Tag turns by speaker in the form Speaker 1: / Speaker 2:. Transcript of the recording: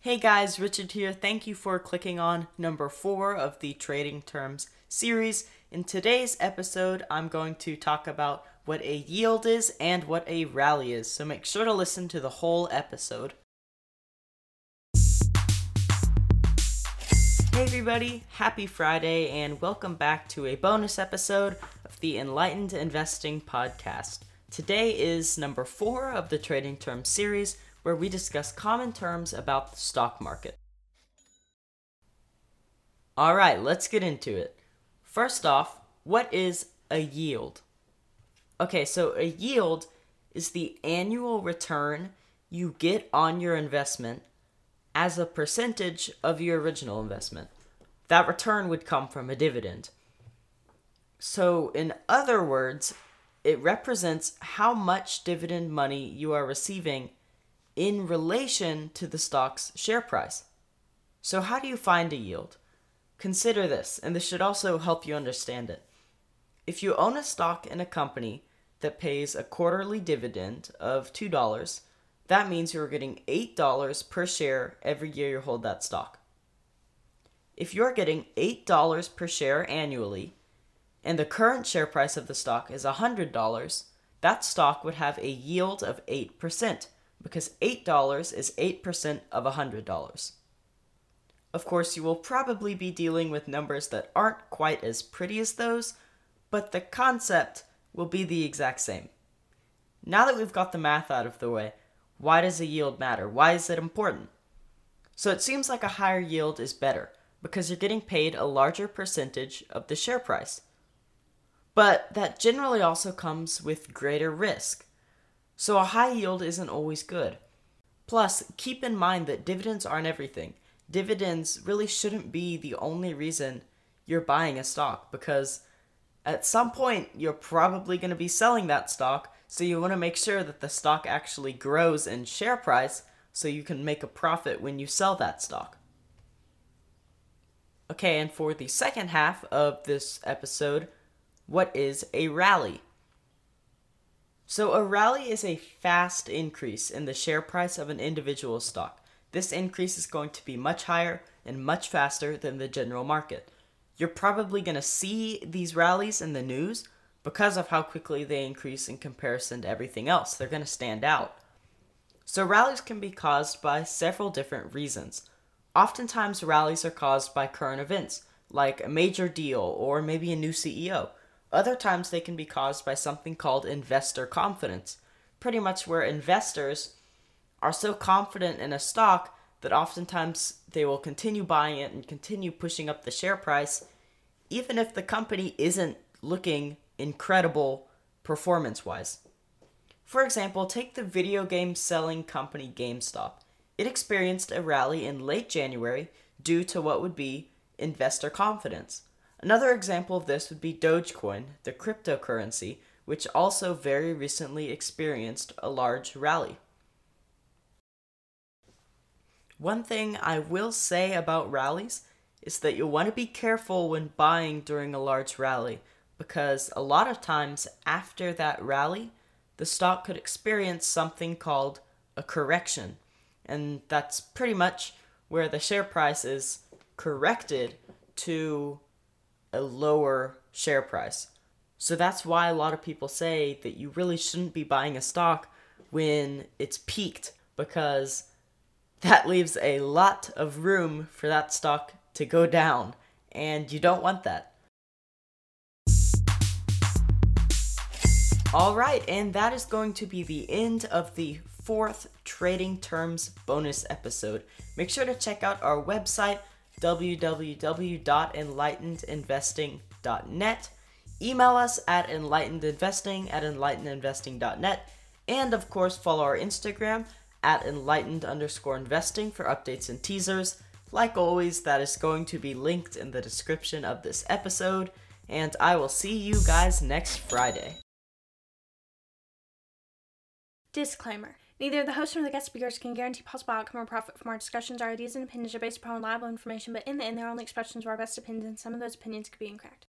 Speaker 1: Hey guys, Richard here. Thank you for clicking on number four of the Trading Terms series. In today's episode, I'm going to talk about what a yield is and what a rally is, so make sure to listen to the whole episode. Hey everybody, happy Friday, and welcome back to a bonus episode of the Enlightened Investing Podcast. Today is number four of the Trading Terms series where we discuss common terms about the stock market. All right, let's get into it. First off, what is a yield? Okay, so a yield is the annual return you get on your investment as a percentage of your original investment. That return would come from a dividend. So, in other words, it represents how much dividend money you are receiving in relation to the stock's share price. So, how do you find a yield? Consider this, and this should also help you understand it. If you own a stock in a company that pays a quarterly dividend of $2, that means you're getting $8 per share every year you hold that stock. If you're getting $8 per share annually, and the current share price of the stock is $100, that stock would have a yield of 8% because $8 is 8% of $100. Of course, you will probably be dealing with numbers that aren't quite as pretty as those, but the concept will be the exact same. Now that we've got the math out of the way, why does a yield matter? Why is it important? So it seems like a higher yield is better because you're getting paid a larger percentage of the share price. But that generally also comes with greater risk so a high yield isn't always good. Plus, keep in mind that dividends aren't everything. Dividends really shouldn't be the only reason you're buying a stock because at some point you're probably going to be selling that stock, so you want to make sure that the stock actually grows in share price so you can make a profit when you sell that stock. Okay, and for the second half of this episode, what is a rally? So, a rally is a fast increase in the share price of an individual stock. This increase is going to be much higher and much faster than the general market. You're probably going to see these rallies in the news because of how quickly they increase in comparison to everything else. They're going to stand out. So, rallies can be caused by several different reasons. Oftentimes, rallies are caused by current events, like a major deal or maybe a new CEO. Other times they can be caused by something called investor confidence, pretty much where investors are so confident in a stock that oftentimes they will continue buying it and continue pushing up the share price, even if the company isn't looking incredible performance wise. For example, take the video game selling company GameStop. It experienced a rally in late January due to what would be investor confidence. Another example of this would be Dogecoin, the cryptocurrency, which also very recently experienced a large rally. One thing I will say about rallies is that you'll want to be careful when buying during a large rally because a lot of times after that rally, the stock could experience something called a correction. And that's pretty much where the share price is corrected to a lower share price. So that's why a lot of people say that you really shouldn't be buying a stock when it's peaked because that leaves a lot of room for that stock to go down and you don't want that. All right, and that is going to be the end of the fourth trading terms bonus episode. Make sure to check out our website www.enlightenedinvesting.net. Email us at enlightenedinvesting at enlightenedinvesting.net. And of course, follow our Instagram at enlightened underscore investing for updates and teasers. Like always, that is going to be linked in the description of this episode. And I will see you guys next Friday.
Speaker 2: Disclaimer Neither the host nor the guest speakers can guarantee possible outcome or profit from our discussions. Our ideas and opinions are based upon reliable information, but in the end, they're only expressions of our best opinions, and some of those opinions could be incorrect.